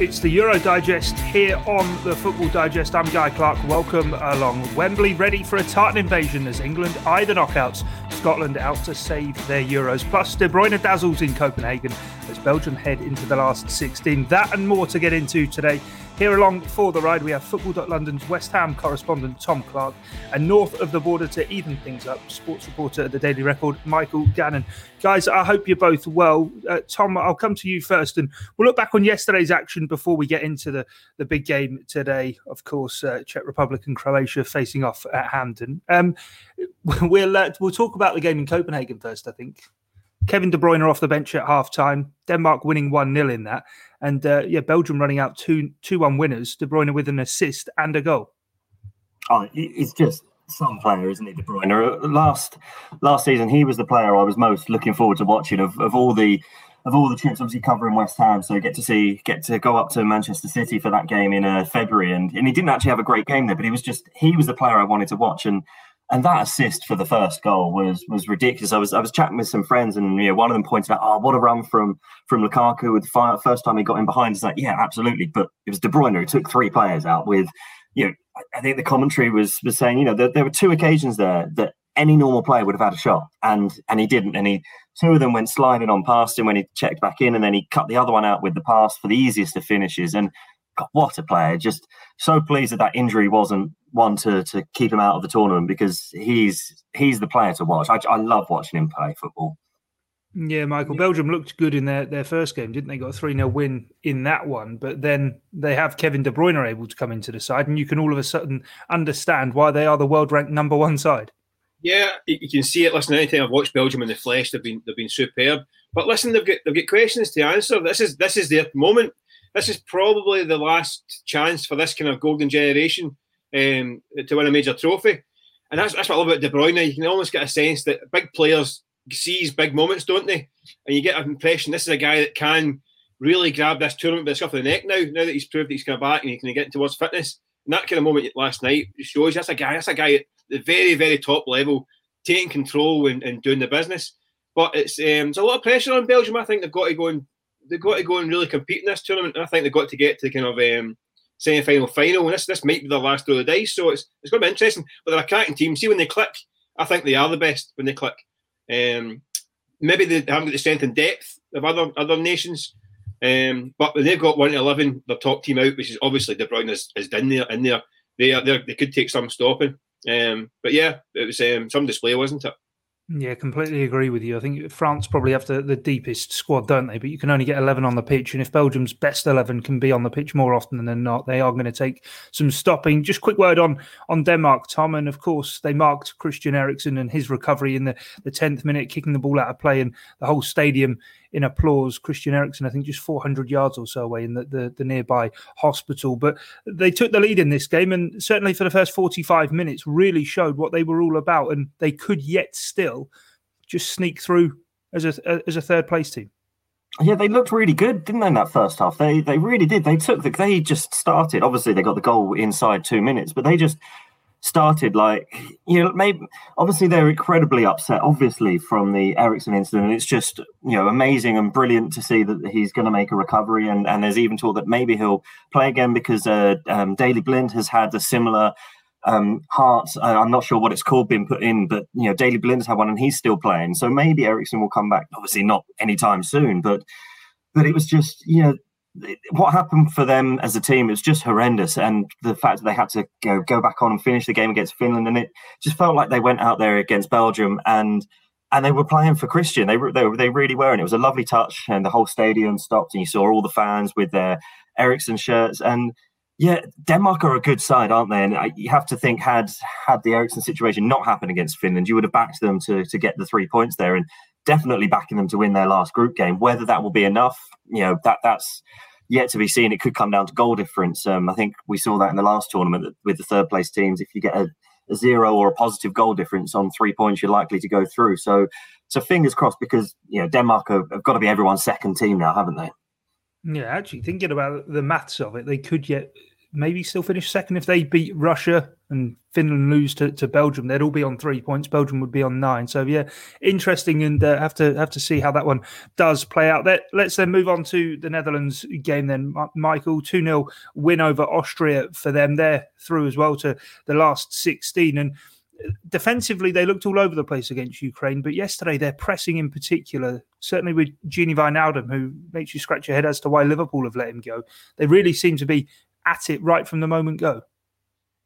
It's the Euro Digest here on the Football Digest. I'm Guy Clarke. Welcome along. Wembley ready for a Tartan invasion as England eye the knockouts. Scotland out to save their Euros. Plus, De Bruyne dazzles in Copenhagen as Belgium head into the last 16. That and more to get into today. Here along for the ride, we have Football.London's West Ham correspondent Tom Clark, and north of the border to even things up, sports reporter at the Daily Record, Michael Gannon. Guys, I hope you're both well. Uh, Tom, I'll come to you first, and we'll look back on yesterday's action before we get into the, the big game today. Of course, uh, Czech Republic and Croatia facing off at Hampden. Um, we'll uh, we'll talk about the game in Copenhagen first, I think. Kevin De Bruyne off the bench at half time. Denmark winning 1 0 in that. And uh, yeah, Belgium running out 2 2 1 winners. De Bruyne with an assist and a goal. Oh, it's just some player, isn't he, De Bruyne? Last last season, he was the player I was most looking forward to watching of, of all the of all the trips, obviously covering West Ham, so get to see get to go up to Manchester City for that game in uh, February, and and he didn't actually have a great game there, but he was just he was the player I wanted to watch, and and that assist for the first goal was was ridiculous. I was I was chatting with some friends, and you know, one of them pointed out, "Oh, what a run from from Lukaku with the first time he got in behind." It's like, yeah, absolutely, but it was De Bruyne who took three players out. With you know, I think the commentary was was saying, you know, there, there were two occasions there that any normal player would have had a shot, and and he didn't, and he two of them went sliding on past him when he checked back in, and then he cut the other one out with the pass for the easiest of finishes, and. God, what a player! Just so pleased that that injury wasn't one to to keep him out of the tournament because he's he's the player to watch. I, I love watching him play football. Yeah, Michael. Belgium looked good in their, their first game, didn't they? Got a 3 0 win in that one. But then they have Kevin De Bruyne able to come into the side, and you can all of a sudden understand why they are the world ranked number one side. Yeah, you can see it. Listen, anytime I've watched Belgium in the flesh, they've been they've been superb. But listen, they've got they've got questions to answer. This is this is their moment. This is probably the last chance for this kind of golden generation um, to win a major trophy. And that's, that's what I love about De Bruyne. You can almost get a sense that big players seize big moments, don't they? And you get an impression this is a guy that can really grab this tournament by the scuff of the neck now, now that he's proved that he's coming back and he can get towards fitness. And that kind of moment last night shows that's a guy, that's a guy at the very, very top level, taking control and, and doing the business. But it's um, it's a lot of pressure on Belgium. I think they've got to go and they've got to go and really compete in this tournament. And I think they've got to get to the kind of um, semi final final. And this this might be the last throw of the dice. So it's it's going to be interesting. But they're a cracking team. See when they click, I think they are the best when they click. Um, maybe they haven't got the strength and depth of other other nations. Um, but when they've got one to eleven, their top team out, which is obviously De Bruyne is, is in there in there. They are they could take some stopping. Um, but yeah, it was um, some display, wasn't it? Yeah, completely agree with you. I think France probably have the, the deepest squad, don't they? But you can only get 11 on the pitch. And if Belgium's best 11 can be on the pitch more often than not, they are going to take some stopping. Just quick word on on Denmark, Tom. And of course, they marked Christian Eriksen and his recovery in the, the 10th minute, kicking the ball out of play. And the whole stadium in applause. Christian Eriksen, I think, just 400 yards or so away in the, the, the, nearby hospital. But they took the lead in this game, and certainly for the first 45 minutes, really showed what they were all about. And they could yet still just sneak through as a as a third place team. Yeah, they looked really good, didn't they? In that first half, they they really did. They took the they just started. Obviously, they got the goal inside two minutes, but they just started like you know maybe obviously they're incredibly upset obviously from the Eriksen incident. It's just you know amazing and brilliant to see that he's going to make a recovery and and there's even talk that maybe he'll play again because uh, um, Blind has had a similar um, heart I'm not sure what it's called being put in but you know Daley Blind has had one and he's still playing. So maybe Eriksen will come back obviously not anytime soon but but it was just you know what happened for them as a team was just horrendous, and the fact that they had to go go back on and finish the game against Finland, and it just felt like they went out there against Belgium and and they were playing for Christian. They they they really were, and it was a lovely touch, and the whole stadium stopped, and you saw all the fans with their Eriksen shirts, and yeah, Denmark are a good side, aren't they? And you have to think had had the Eriksen situation not happened against Finland, you would have backed them to to get the three points there, and definitely backing them to win their last group game. Whether that will be enough, you know, that that's yet to be seen. It could come down to goal difference. Um, I think we saw that in the last tournament with the third place teams. If you get a, a, zero or a positive goal difference on three points, you're likely to go through. So, so fingers crossed because you know Denmark have, have got to be everyone's second team now, haven't they? Yeah, actually thinking about the maths of it, they could yet maybe still finish second if they beat Russia and Finland lose to, to Belgium, they'd all be on three points. Belgium would be on nine. So yeah, interesting, and uh, have to have to see how that one does play out. Let, let's then move on to the Netherlands game. Then Michael two 0 win over Austria for them. They're through as well to the last sixteen and defensively, they looked all over the place against Ukraine, but yesterday their pressing in particular, certainly with Gini Wijnaldum, who makes you scratch your head as to why Liverpool have let him go, they really seem to be at it right from the moment go.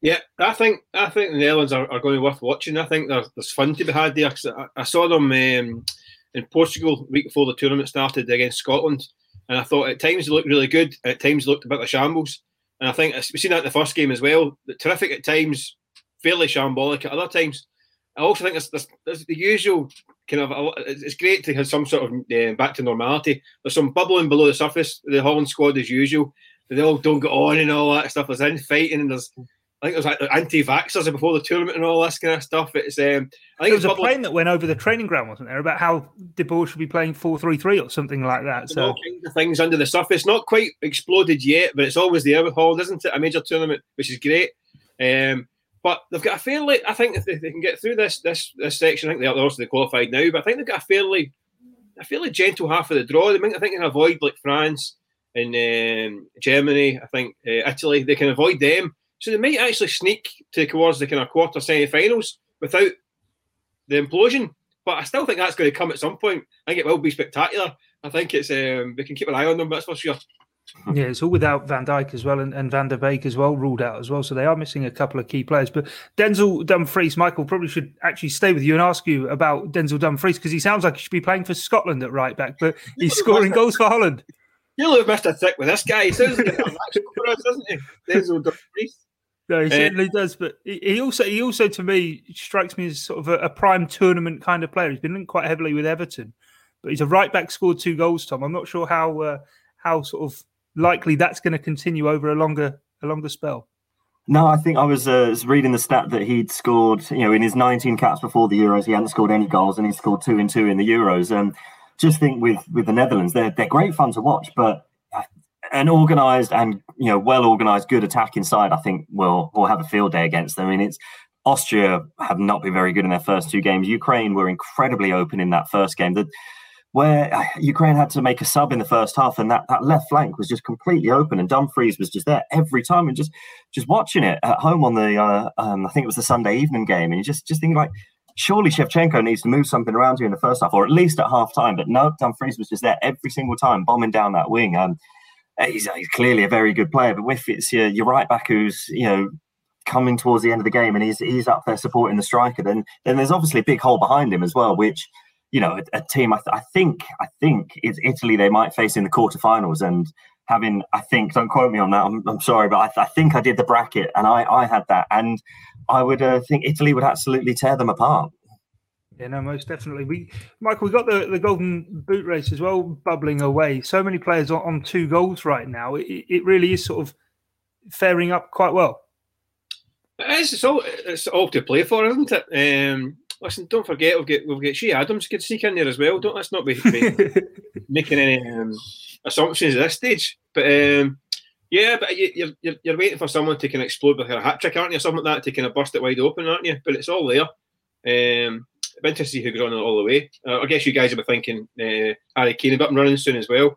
Yeah, I think I think the Netherlands are, are going to be worth watching. I think there's, there's fun to be had there. I, I, saw them um, in Portugal week before the tournament started against Scotland, and I thought at times they looked really good, at times looked a bit of shambles. And I think we've seen that in the first game as well. Terrific at times, fairly shambolic at other times. I also think there's, there's, the usual kind of. It's great to have some sort of uh, back to normality. There's some bubbling below the surface. The Holland squad, as usual, they all don't get on and all that stuff. There's infighting and there's. I think there's like anti-vaxxers before the tournament and all this kind of stuff. It's um, I think there was a plane that went over the training ground, wasn't there, about how De Boer should be playing four three three or something like that. So all kinds of things under the surface, not quite exploded yet, but it's always there with Holland, isn't it? A major tournament, which is great. Um, but they've got a fairly, I think, if they, they can get through this this this section, I think they're also qualified now. But I think they've got a fairly, a fairly gentle half of the draw. They might, I think, they can avoid like France and um, Germany. I think uh, Italy. They can avoid them, so they might actually sneak to towards the kind of quarter semi-finals without the implosion. But I still think that's going to come at some point. I think it will be spectacular. I think it's um, we can keep an eye on them. That's for sure. Yeah, it's all without Van Dijk as well and, and Van der Beek as well ruled out as well. So they are missing a couple of key players. But Denzel Dumfries, Michael probably should actually stay with you and ask you about Denzel Dumfries because he sounds like he should be playing for Scotland at right back, but he's scoring goals for Holland. You look missed a trick with this guy. He sounds like a match doesn't he? Denzel Dumfries. No, he uh, certainly does. But he also, he also, to me, strikes me as sort of a, a prime tournament kind of player. He's been linked quite heavily with Everton, but he's a right back. Scored two goals. Tom, I'm not sure how uh, how sort of likely that's going to continue over a longer a longer spell. No, I think I was, uh, reading the stat that he'd scored, you know, in his 19 caps before the Euros, he hadn't scored any goals, and he scored two and two in the Euros. And um, just think with with the Netherlands, they're they're great fun to watch, but an organised and you know well organised, good attack inside, I think will will have a field day against them. I mean, it's Austria have not been very good in their first two games. Ukraine were incredibly open in that first game. The where uh, Ukraine had to make a sub in the first half, and that, that left flank was just completely open, and Dumfries was just there every time, and just just watching it at home on the uh, um, I think it was the Sunday evening game, and you just just thinking like, surely Shevchenko needs to move something around here in the first half, or at least at half time. But no, Dumfries was just there every single time, bombing down that wing. Um, he's, he's clearly a very good player, but if it's your, your right back who's you know coming towards the end of the game and he's he's up there supporting the striker, then then there's obviously a big hole behind him as well, which you know, a, a team. I, th- I, think I think it's Italy they might face in the quarterfinals, and having I think don't quote me on that. I'm, I'm sorry, but I, th- I, think I did the bracket, and I I had that, and I would uh, think Italy would absolutely tear them apart. Yeah, no, most definitely. We, Michael, we got the, the golden boot race as well, bubbling away. So many players on, on two goals right now. It, it really is sort of faring up quite well. It's all it's all to play for, isn't it? Um, listen, don't forget we've got we've got Che Adams could sneak in there as well. Don't let's not be, be making any um, assumptions at this stage. But um, yeah, but you, are you're, you're waiting for someone to kind of explode with a hat trick, aren't you? Or something like that to kind of bust it wide open, aren't you? But it's all there. Um, I'm interested to see who goes on all the way. Uh, I guess you guys will be thinking uh, Harry Kane up and running soon as well.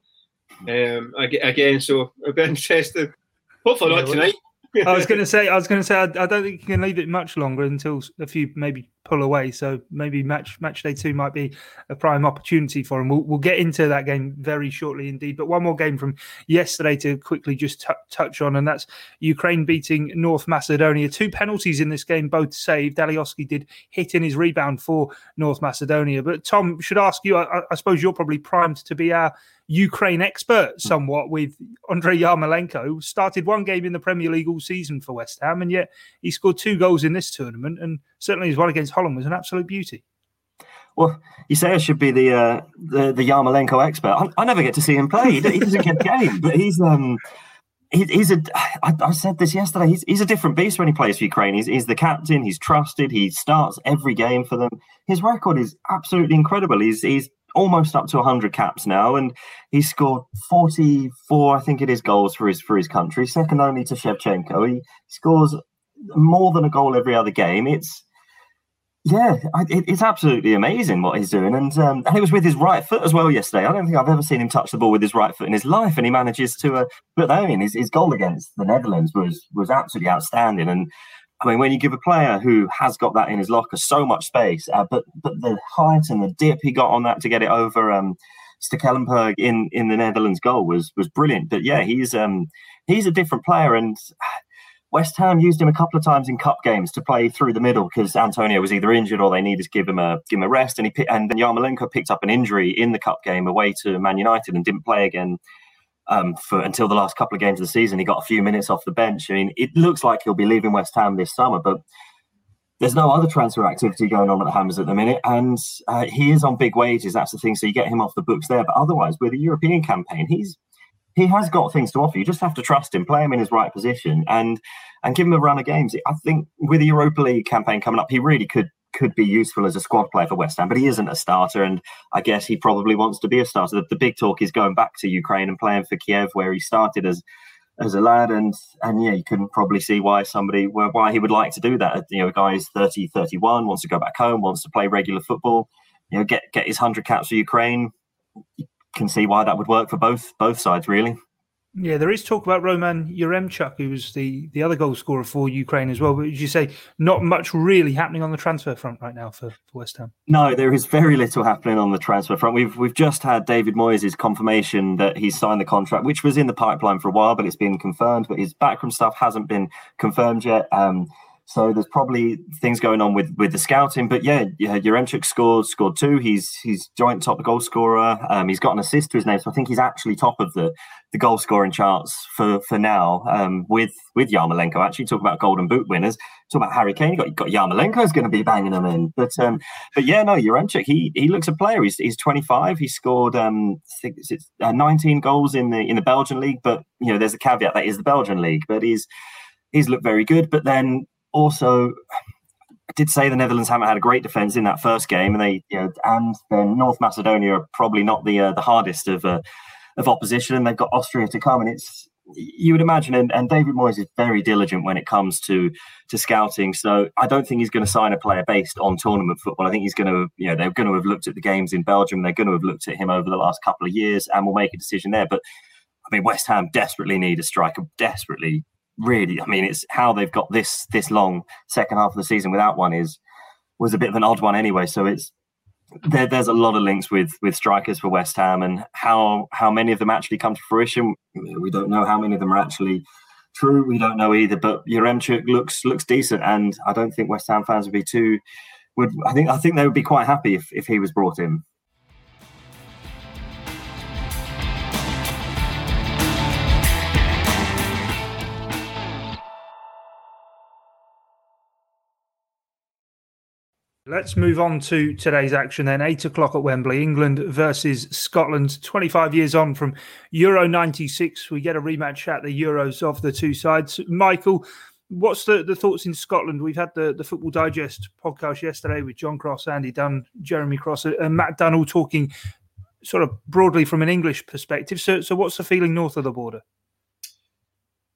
Um, again, so I've been interested. Hopefully not tonight. I was going to say, I was going to say, I, I, don't think you can leave it much longer until a few maybe pull away. So maybe match match day two might be a prime opportunity for him. We'll, we'll get into that game very shortly indeed. But one more game from yesterday to quickly just t- touch on, and that's Ukraine beating North Macedonia. Two penalties in this game, both saved. Alioski did hit in his rebound for North Macedonia. But Tom, should ask you, I, I suppose you're probably primed to be our Ukraine expert somewhat with Andriy Yarmolenko. Started one game in the Premier League all season for West Ham, and yet he scored two goals in this tournament, and certainly his one against Holland was an absolute beauty. Well, you say I should be the uh, the, the Yarmolenko expert. I, I, never get to see him play. He, he doesn't get game, but he's um he, he's a. I, I said this yesterday. He's, he's a different beast when he plays for Ukraine. He's, he's the captain. He's trusted. He starts every game for them. His record is absolutely incredible. He's he's almost up to 100 caps now, and he scored 44, I think it is, goals for his for his country, second only to Shevchenko. He scores more than a goal every other game. It's yeah, it, it's absolutely amazing what he's doing, and um, and it was with his right foot as well yesterday. I don't think I've ever seen him touch the ball with his right foot in his life, and he manages to uh, put that in. His, his goal against the Netherlands was was absolutely outstanding, and I mean, when you give a player who has got that in his locker so much space, uh, but but the height and the dip he got on that to get it over um, Stekelenburg in in the Netherlands goal was was brilliant. But yeah, he's um he's a different player, and West Ham used him a couple of times in cup games to play through the middle because Antonio was either injured or they needed to give him a give him a rest. And he and then Yarmolenko picked up an injury in the cup game away to Man United and didn't play again um, for until the last couple of games of the season. He got a few minutes off the bench. I mean, it looks like he'll be leaving West Ham this summer, but there's no other transfer activity going on at the Hammers at the minute, and uh, he is on big wages. That's the thing. So you get him off the books there, but otherwise, with the European campaign, he's he has got things to offer. You just have to trust him, play him in his right position, and and give him a run of games. I think with the Europa League campaign coming up, he really could could be useful as a squad player for West Ham, but he isn't a starter, and I guess he probably wants to be a starter. The, the big talk is going back to Ukraine and playing for Kiev, where he started as as a lad and and yeah you can probably see why somebody why he would like to do that uh, you know a guy is 30 31 wants to go back home wants to play regular football you know get get his 100 caps for ukraine can see why that would work for both both sides, really. Yeah, there is talk about Roman Yaremchuk, who was the, the other goal scorer for Ukraine as well. But as you say, not much really happening on the transfer front right now for, for West Ham. No, there is very little happening on the transfer front. We've we've just had David Moyes' confirmation that he's signed the contract, which was in the pipeline for a while, but it's been confirmed. But his backroom stuff hasn't been confirmed yet. Um, so there's probably things going on with with the scouting. But yeah, yeah, Yaremchuk scored scored two. He's he's joint top goal scorer. Um, he's got an assist to his name, so I think he's actually top of the the goal scoring charts for for now. Um, with with Yarmolenko, actually talk about golden boot winners. Talk about Harry Kane. You got you got Yarmolenko is going to be banging them in. But um, but yeah, no, Yaremchuk. He he looks a player. He's he's 25. He scored um think it's uh, 19 goals in the in the Belgian league. But you know, there's a caveat that is the Belgian league. But he's he's looked very good. But then also I did say the Netherlands haven't had a great defense in that first game, and they, you know, and then North Macedonia are probably not the uh, the hardest of uh, of opposition, and they've got Austria to come, and it's you would imagine, and, and David Moyes is very diligent when it comes to to scouting. So I don't think he's going to sign a player based on tournament football. I think he's going to, you know, they're going to have looked at the games in Belgium, they're going to have looked at him over the last couple of years, and will make a decision there. But I mean, West Ham desperately need a striker, desperately really, I mean, it's how they've got this this long second half of the season without one is was a bit of an odd one anyway. So it's there, there's a lot of links with with strikers for West Ham and how how many of them actually come to fruition. We don't know how many of them are actually true. We don't know either. But Yaremchuk looks looks decent, and I don't think West Ham fans would be too. Would I think I think they would be quite happy if if he was brought in. Let's move on to today's action then. Eight o'clock at Wembley, England versus Scotland. 25 years on from Euro 96. We get a rematch at the Euros of the two sides. Michael, what's the, the thoughts in Scotland? We've had the, the Football Digest podcast yesterday with John Cross, Andy Dunn, Jeremy Cross, and Matt Dunn all talking sort of broadly from an English perspective. So, so what's the feeling north of the border?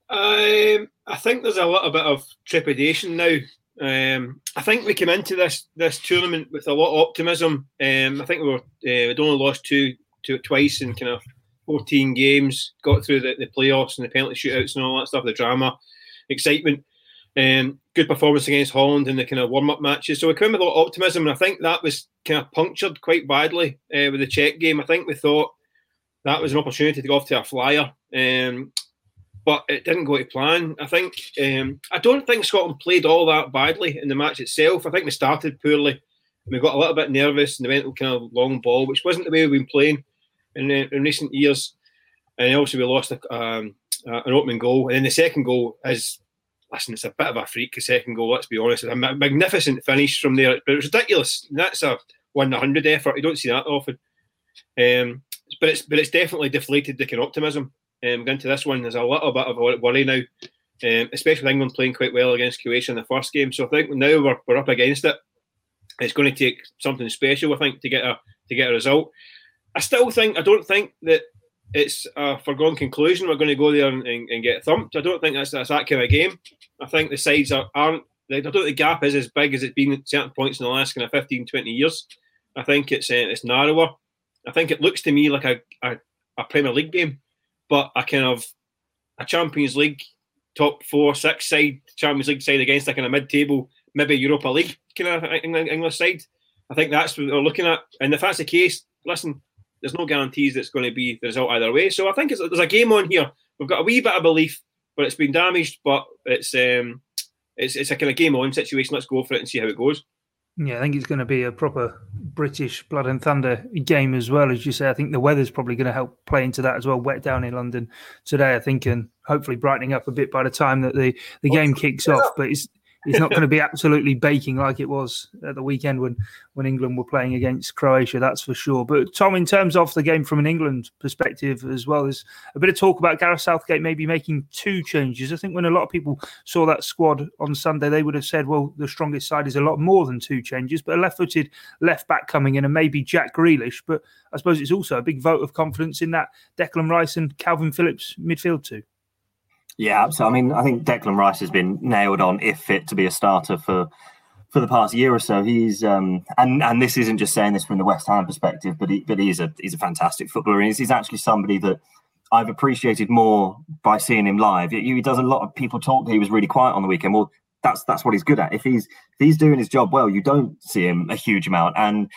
Um, I think there's a little bit of trepidation now um, I think we came into this this tournament with a lot of optimism. Um, I think we were uh, we'd only lost two, two twice in kind of 14 games, got through the, the playoffs and the penalty shootouts and all that stuff, the drama, excitement. Um, good performance against Holland in the kind of warm up matches. So we came with a lot of optimism, and I think that was kind of punctured quite badly uh, with the Czech game. I think we thought that was an opportunity to go off to a flyer. Um, but it didn't go to plan. I think um, I don't think Scotland played all that badly in the match itself. I think we started poorly. We got a little bit nervous and they went kind of long ball, which wasn't the way we've been playing in, in recent years. And also we lost a, um, uh, an opening goal, and then the second goal is listen, it's a bit of a freak. The second goal, let's be honest, it's a magnificent finish from there, but it was ridiculous. That's a one hundred effort. You don't see that often. Um, but it's but it's definitely deflated the optimism um, going into this one, there's a little bit of a worry now, um, especially with England playing quite well against Croatia in the first game. So I think now we're, we're up against it. It's going to take something special, I think, to get a to get a result. I still think I don't think that it's a foregone conclusion we're going to go there and, and, and, get thumped. I don't think that's that's that kind of game. I think the sides are, aren't. I don't think the gap is as big as it's been at certain points in the last kind of 15, 20 years. I think it's uh, it's narrower. I think it looks to me like a, a, a Premier League game, but a kind of a Champions League top four, six side Champions League side against a kind of mid table, maybe Europa League kind of English side. I think that's what we're looking at. And if that's the case, listen, there's no guarantees it's going to be the result either way. So I think there's a game on here. We've got a wee bit of belief, but it's been damaged. But it's um, it's it's a kind of game on situation. Let's go for it and see how it goes. Yeah, I think it's going to be a proper British blood and thunder game as well, as you say. I think the weather's probably going to help play into that as well. Wet down in London today, I think, and hopefully brightening up a bit by the time that the, the game kicks off. But it's it's not going to be absolutely baking like it was at the weekend when, when England were playing against Croatia, that's for sure. But Tom, in terms of the game from an England perspective as well, there's a bit of talk about Gareth Southgate maybe making two changes. I think when a lot of people saw that squad on Sunday, they would have said, well, the strongest side is a lot more than two changes, but a left footed left back coming in and maybe Jack Grealish. But I suppose it's also a big vote of confidence in that Declan Rice and Kalvin Phillips midfield too. Yeah, so I mean, I think Declan Rice has been nailed on if fit to be a starter for for the past year or so. He's um, and and this isn't just saying this from the West Ham perspective, but he but he's a he's a fantastic footballer. He's, he's actually somebody that I've appreciated more by seeing him live. He, he does a lot of people talk. He was really quiet on the weekend. Well, that's that's what he's good at. If he's if he's doing his job well, you don't see him a huge amount and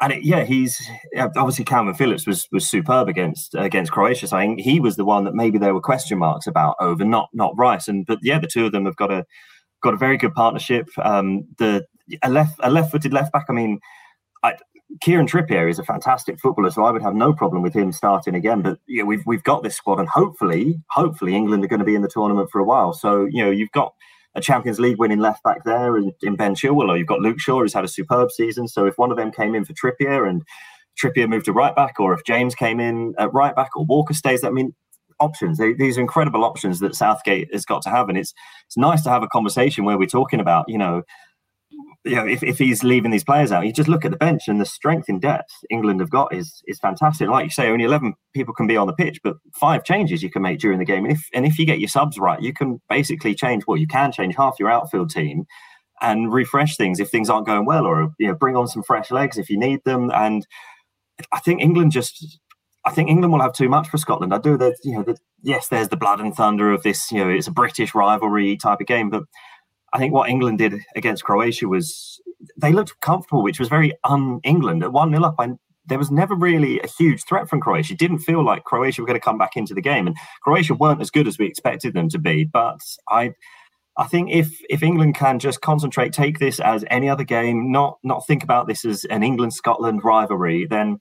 and it, yeah, he's obviously Kalvin Phillips was was superb against against Croatia. So I think he was the one that maybe there were question marks about over, not not Rice. And but yeah, the two of them have got a got a very good partnership. Um, the a left a left footed left back. I mean, I, Kieran Trippier is a fantastic footballer, so I would have no problem with him starting again. But yeah, we've we've got this squad, and hopefully, hopefully England are going to be in the tournament for a while. So you know, you've got a Champions League winning left back there in, in Ben Chilwell, or you've got Luke Shaw who's had a superb season. So if one of them came in for Trippier and Trippier moved to right back, or if James came in at right back, or Walker stays, I mean, options. They, these are incredible options that Southgate has got to have, and it's it's nice to have a conversation where we're talking about, you know, you know, if, if he's leaving these players out, you just look at the bench and the strength in depth England have got is is fantastic. Like you say, only eleven people can be on the pitch, but five changes you can make during the game. And if and if you get your subs right, you can basically change. Well, you can change half your outfield team and refresh things if things aren't going well, or you know, bring on some fresh legs if you need them. And I think England just I think England will have too much for Scotland. I do that, you know, the, yes, there's the blood and thunder of this, you know, it's a British rivalry type of game, but I think what England did against Croatia was they looked comfortable, which was very un-England. At one 0 up, I, there was never really a huge threat from Croatia. It didn't feel like Croatia were going to come back into the game, and Croatia weren't as good as we expected them to be. But I, I think if if England can just concentrate, take this as any other game, not not think about this as an England Scotland rivalry, then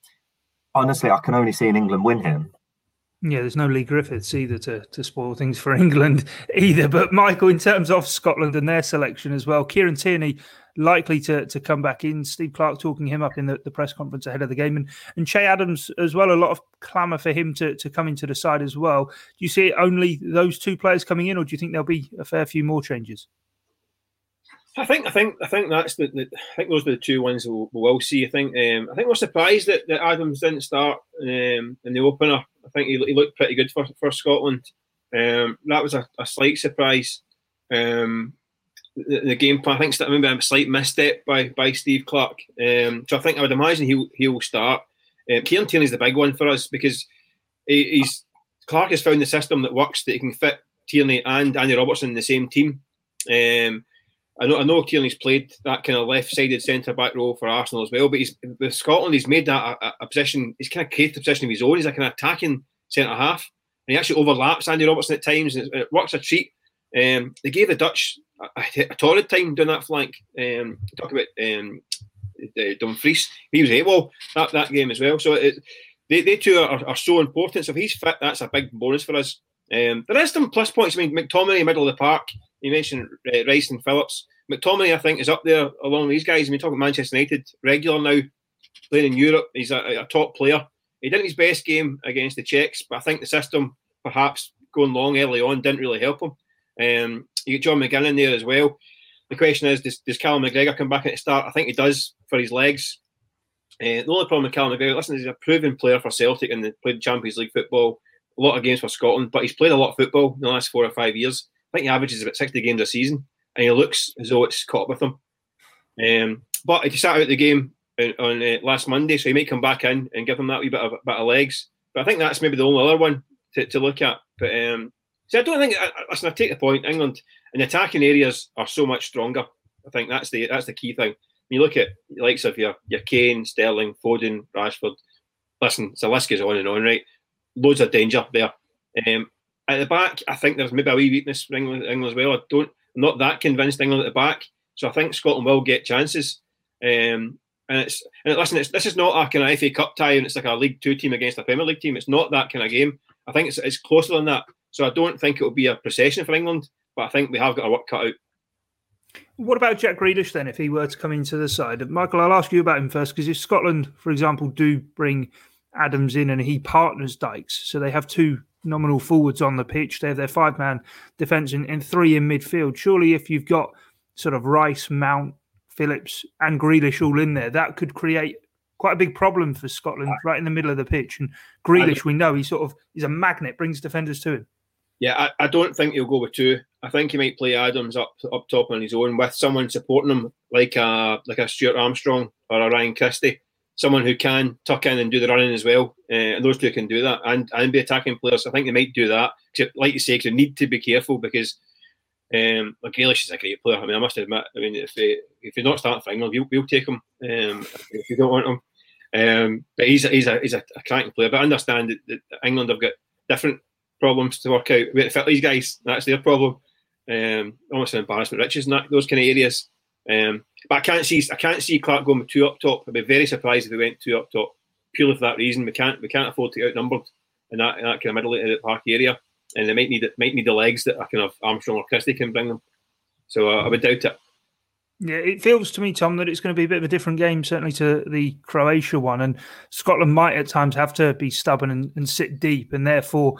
honestly, I can only see an England win here. Yeah, there's no Leigh Griffiths either to, to spoil things for England either. But Michael, in terms of Scotland and their selection as well, Kieran Tierney likely to, to come back in. Steve Clarke talking him up in the, the press conference ahead of the game. And, and Che Adams as well, a lot of clamour for him to, to come into the side as well. Do you see only those two players coming in, or do you think there'll be a fair few more changes? I think I think I think that's the, the I think those are the two ones we'll, we'll see. I think um, I think we're surprised that, that Adams didn't start um, in the opener. I think he, he looked pretty good for, for Scotland. Um, that was a, a slight surprise. Um, the, the, game plan, I think, I remember a slight misstep by by Steve Clarke. Um, so I think I would imagine he'll he'll start. Um, Kieran Tierney's the big one for us because he, he's Clarke has found the system that works that he can fit Tierney and Andy Robertson in the same team. Um, I know I know Tierney's played that kind of left-sided centre back role for Arsenal as well, but he's with Scotland he's made that a, a position. He's kind of created a position of his own. He's like an attacking centre half, and he actually overlaps Andy Robertson at times, and it, works a treat. Um, they gave the Dutch a, a, torrid time doing that flank. Um, talk about um, Dumfries, he was able that that game as well. So it, they, they two are, are so important. So if he's fit, that's a big bonus for us. Um, is some plus points. I mean, McTominay, middle of the park. You mentioned uh, Rice and Phillips. McTominay, I think, is up there along with these guys. I mean, talking Manchester United, regular now, playing in Europe. He's a, a, top player. He didn't his best game against the Czechs, but I think the system, perhaps going long early on, didn't really help him. Um, you get John McGinn in there as well. The question is, does, does Callum McGregor come back at the start? I think he does for his legs. Uh, the only problem with Callum McGregor, listen, he's a proven player for Celtic and played Champions League football, a lot of games for Scotland, but he's played a lot of football in the last four or five years. I think he averages about 60 games a season, and he looks as though it's caught with him. Um, but he sat out the game on, on uh, last Monday, so he might come back in and give him that wee bit of, bit of legs. But I think that's maybe the only other one to, to look at. But um, see, I don't think. Listen, I take the point. England in attacking areas are so much stronger. I think that's the that's the key thing. When you look at the likes of your your Kane, Sterling, Foden, Rashford. Listen, the list goes on and on, right? Loads of danger there. Um, at the back, I think there's maybe a wee weakness for England, England as well. I don't, I'm not that convinced England at the back, so I think Scotland will get chances. Um, and it's and listen, it's, this is not a kind of FA Cup tie, and it's like a League Two team against a Premier League team. It's not that kind of game. I think it's it's closer than that. So I don't think it will be a procession for England, but I think we have got a work cut out. What about Jack Grealish then, if he were to come into the side? Michael, I'll ask you about him first because if Scotland, for example, do bring Adams in and he partners Dykes, so they have two nominal forwards on the pitch. They have their five man defence and, and, three in midfield. Surely, if you've got sort of Rice, Mount, Phillips, and Grealish all in there, that could create quite a big problem for Scotland right in the middle of the pitch. And Grealish, we know he sort of is a magnet, brings defenders to him. Yeah, I, I, don't think he'll go with two. I think he might play Adams up up top on his own with someone supporting him, like a like a Stuart Armstrong or a Ryan Christie someone who can tuck in and do the running as well. Uh, and those two can do that and, and be attacking players. I think they might do that. Like you say, they need to be careful because um, is a great player. I mean, I must admit. I mean, if they, if you're not starting for England, we'll, we'll take him um, if you don't want him. Um, but he's a, he's a he's a, a cracking player. But I understand that, that, England have got different problems to work out. We fit these guys. That's their problem. Um, almost an embarrassment, riches, and that, those kind of areas. Um, but I can't see I can't see Clarke going with two up top. I'd be very surprised if he went two up top purely for that reason. We can't we can't afford to get outnumbered in that in that kind of middle of the park area, and they might need might need the legs that a kind of Armstrong or Christie can bring them. So uh, I would doubt it. Yeah, it feels to me, Tom, that it's going to be a bit of a different game, certainly to the Croatia one. And Scotland might at times have to be stubborn and, and sit deep, and therefore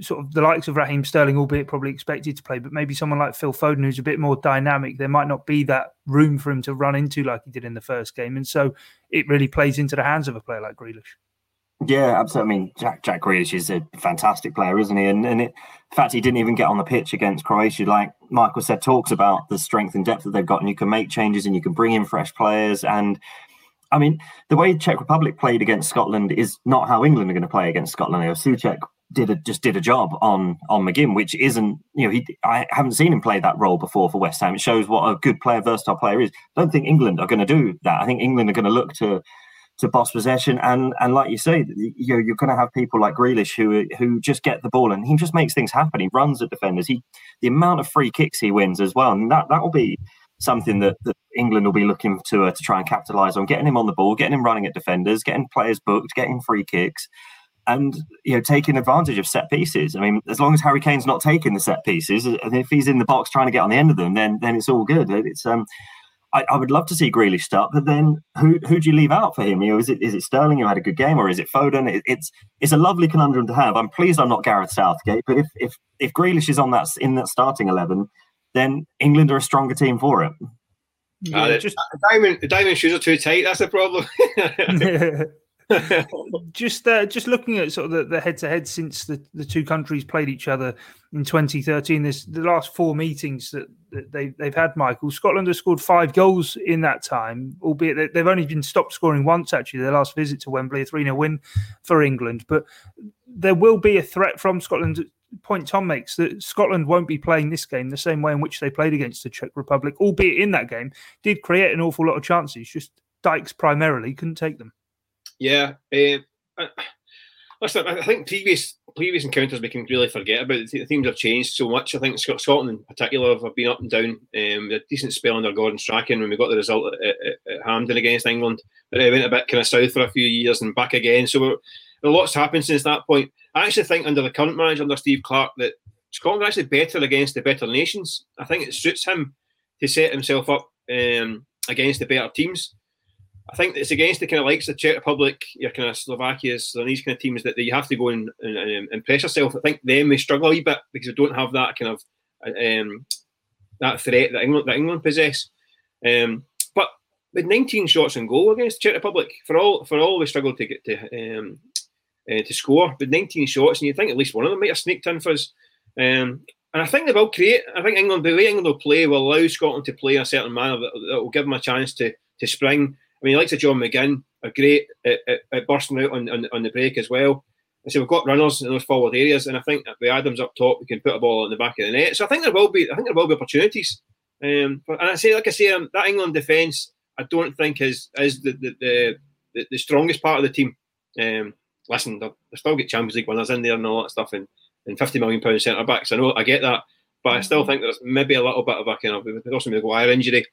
sort of the likes of Raheem Sterling, albeit probably expected to play, but maybe someone like Phil Foden, who's a bit more dynamic, there might not be that room for him to run into like he did in the first game. And so it really plays into the hands of a player like Grealish. Yeah, absolutely. I mean, Jack Jack Grealish is a fantastic player, isn't he? And and it, in fact, he didn't even get on the pitch against Croatia. Like Michael said, talks about the strength and depth that they've got, and you can make changes and you can bring in fresh players. And I mean, the way Czech Republic played against Scotland is not how England are going to play against Scotland. Soucek did a, just did a job on on McGinn, which isn't you know he I haven't seen him play that role before for West Ham. It shows what a good player, versatile player is. I don't think England are going to do that. I think England are going to look to to boss possession and and like you say, you know, you're going to have people like Grealish who who just get the ball and he just makes things happen. He runs at defenders. He the amount of free kicks he wins as well, and that that will be something that, that England will be looking to uh, to try and capitalise on, getting him on the ball, getting him running at defenders, getting players booked, getting free kicks and you know taking advantage of set pieces. I mean, as long as Harry Kane's not taking the set pieces, and if he's in the box trying to get on the end of them, then then it's all good. It's um, I, I would love to see Grealish start, but then who who do you leave out for him? You know, is it is it Sterling who had a good game, or is it Foden? It, it's it's a lovely conundrum to have. I'm pleased I'm not Gareth Southgate, but if if if Grealish is on that in that starting eleven, then England are a stronger team for it. Yeah, uh, just the diamond, the diamond shoes are too tight. That's the problem. just uh, just looking at sort of the, head to head since the, the two countries played each other in 2013. This the last four meetings that, that they they've had. Michael Scotland has scored five goals in that time, albeit they've only been stopped scoring once. Actually, their last visit to Wembley, a three 0 win for England. But there will be a threat from Scotland. Point Tom makes that Scotland won't be playing this game the same way in which they played against the Czech Republic, albeit in that game did create an awful lot of chances. Just Dykes primarily couldn't take them. Yeah. Uh, listen, I think previous previous encounters we can really forget about. The themes have changed so much. I think Scotland in particular have been up and down. Um, a decent spell under Gordon Strachan when we got the result at, at, at Hampden against England. But it went a bit kind of south for a few years and back again. So a lot's happened since that point. I actually think under the current manager, under Steve Clarke, that Scotland are actually better against the better nations. I think it suits him to set himself up um, against the better teams. I think it's against the kind of likes the Czech Republic, your kind of Slovakia's, and these kind of teams that, that you have to go and, and, and, impress yourself. I think them may struggle a wee bit because they don't have that kind of um, that threat that England that England possess. Um, but with 19 shots on goal against Czech Republic for all for all we struggled to get to um, uh, to score. With 19 shots, and you think at least one of them might have sneaked in for us. Um, and I think they will create. I think England, the way England will play, will allow Scotland to play in a certain manner that, that will give them a chance to to spring. I mean, likes of John McGinn are great at, at, at bursting out on, on, on the break as well. And so we've got runners in those forward areas, and I think with Adams up top, we can put a ball in the back of the net. So I think there will be, I think there will be opportunities. Um, and I say, like I say, um, that England defence, I don't think is is the the, the, the strongest part of the team. Um, listen, they still get Champions League winners in there and all that stuff, and, and fifty million pound centre backs. I know, I get that, but I still mm-hmm. think there's maybe a little bit of a kind of also the Maguire injury.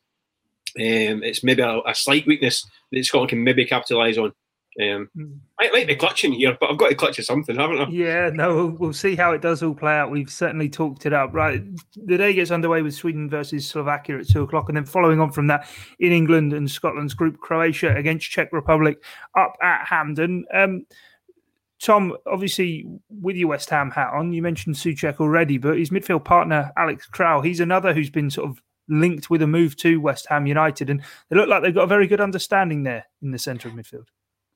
Um, it's maybe a, a, slight weakness that Scotland can maybe capitalise on. Um, mm. I might be clutching here, but I've got to clutch at something, haven't I? Yeah, no, we'll, we'll, see how it does all play out. We've certainly talked it up. Right, the day gets underway with Sweden versus Slovakia at two o'clock, and then following on from that, in England and Scotland's group, Croatia against Czech Republic up at Hampden. Um, Tom, obviously, with your West Ham hat on, you mentioned Soucek already, but his midfield partner, Alex Kral, he's another who's been sort of linked with a move to West Ham United, and they look like they've got a very good understanding there in the centre of midfield.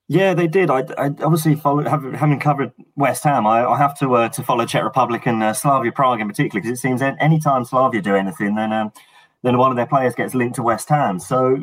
Yeah, they did. I, I obviously follow, having covered West Ham, I, I have to uh, to follow Czech Republic and uh, Slavia Prague in particular because it seems any time Slavia do anything, then um, then one of their players gets linked to West Ham. So,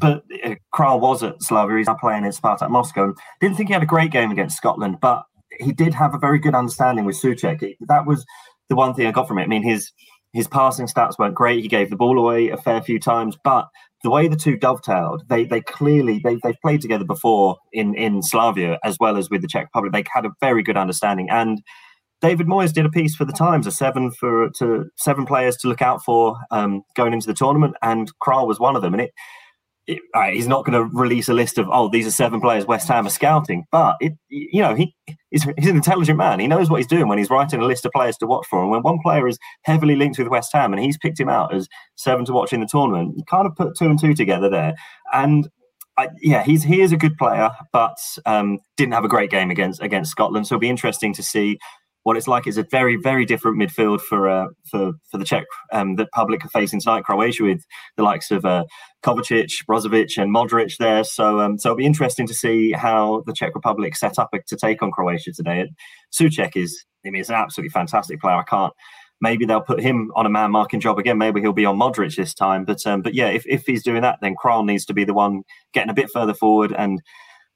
but uh, Kral was at Slavia. He's now playing in Spartak Moscow. Didn't think he had a great game against Scotland, but he did have a very good understanding with Soucek. That was the one thing I got from it. I mean, his his passing stats weren't great. He gave the ball away a fair few times, but the way the two dovetailed, they they clearly they they've played together before in in Slavia as well as with the Czech Republic. They had a very good understanding. And David Moyes did a piece for the Times, a seven for to seven players to look out for um, going into the tournament, and Kral was one of them. And it it, he's not going to release a list of oh these are seven players West Ham are scouting, but it you know he he's, he's an intelligent man. He knows what he's doing when he's writing a list of players to watch for. And when one player is heavily linked with West Ham and he's picked him out as seven to watch in the tournament, you kind of put two and two together there. And I, yeah, he's he is a good player, but um, didn't have a great game against against Scotland. So it'll be interesting to see what it's like is a very very different midfield for uh, for for the Czech um, the public are facing tonight. Croatia with the likes of uh, Kovacic, Brozovic, and Modric there. So um, so it'll be interesting to see how the Czech Republic set up to take on Croatia today. Soucek is I mean, he's an absolutely fantastic player. I can't. Maybe they'll put him on a man marking job again. Maybe he'll be on Modric this time. But um, but yeah, if, if he's doing that, then Kral needs to be the one getting a bit further forward and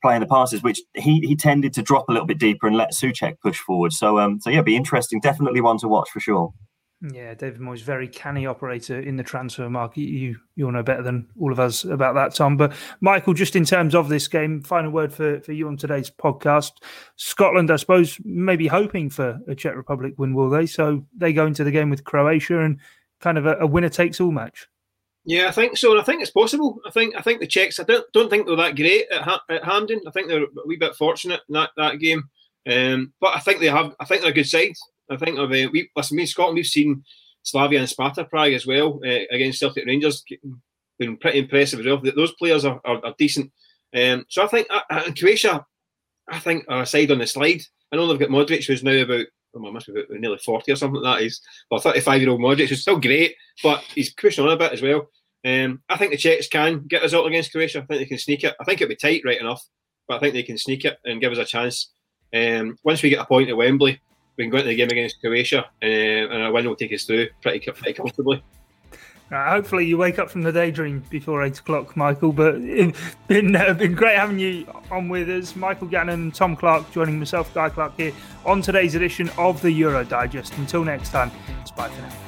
playing the passes, which he he tended to drop a little bit deeper and let Soucek push forward. So um so yeah, be interesting. Definitely one to watch for sure. Yeah, David Moyes, very canny operator in the transfer market. You you'll know better than all of us about that, Tom. But Michael, just in terms of this game, final word for, for you on today's podcast. Scotland, I suppose, maybe hoping for a Czech Republic win, will they? So they go into the game with Croatia and kind of a, a winner takes all match. Yeah, I think so, and I think it's possible. I think I think the Czechs. I don't don't think they're that great at, ha- at Hampden. I think they're a wee bit fortunate in that, that game. Um, but I think they have. I think they're a good side. I think of uh, we listen. Me Scotland, we've seen Slavia and Sparta Prague as well uh, against Celtic Rangers. Been pretty impressive as well. Those players are, are, are decent. Um, so I think uh, in Croatia, I think are a side on the slide. I know they've got Modric, who's now about oh, must be nearly 40 or something like that. He's well, 35 year old Modric, who's still great, but he's pushing on a bit as well. Um, I think the Czechs can get a result against Croatia. I think they can sneak it. I think it'll be tight, right enough, but I think they can sneak it and give us a chance. Um, once we get a point at Wembley, we can go into the game against Croatia, uh, and a win will take us through pretty, pretty comfortably. Uh, hopefully, you wake up from the daydream before eight o'clock, Michael. But it's been uh, been great having you on with us, Michael Gannon and Tom Clark, joining myself, Guy Clarke, here on today's edition of the Euro Digest. Until next time, it's bye for now.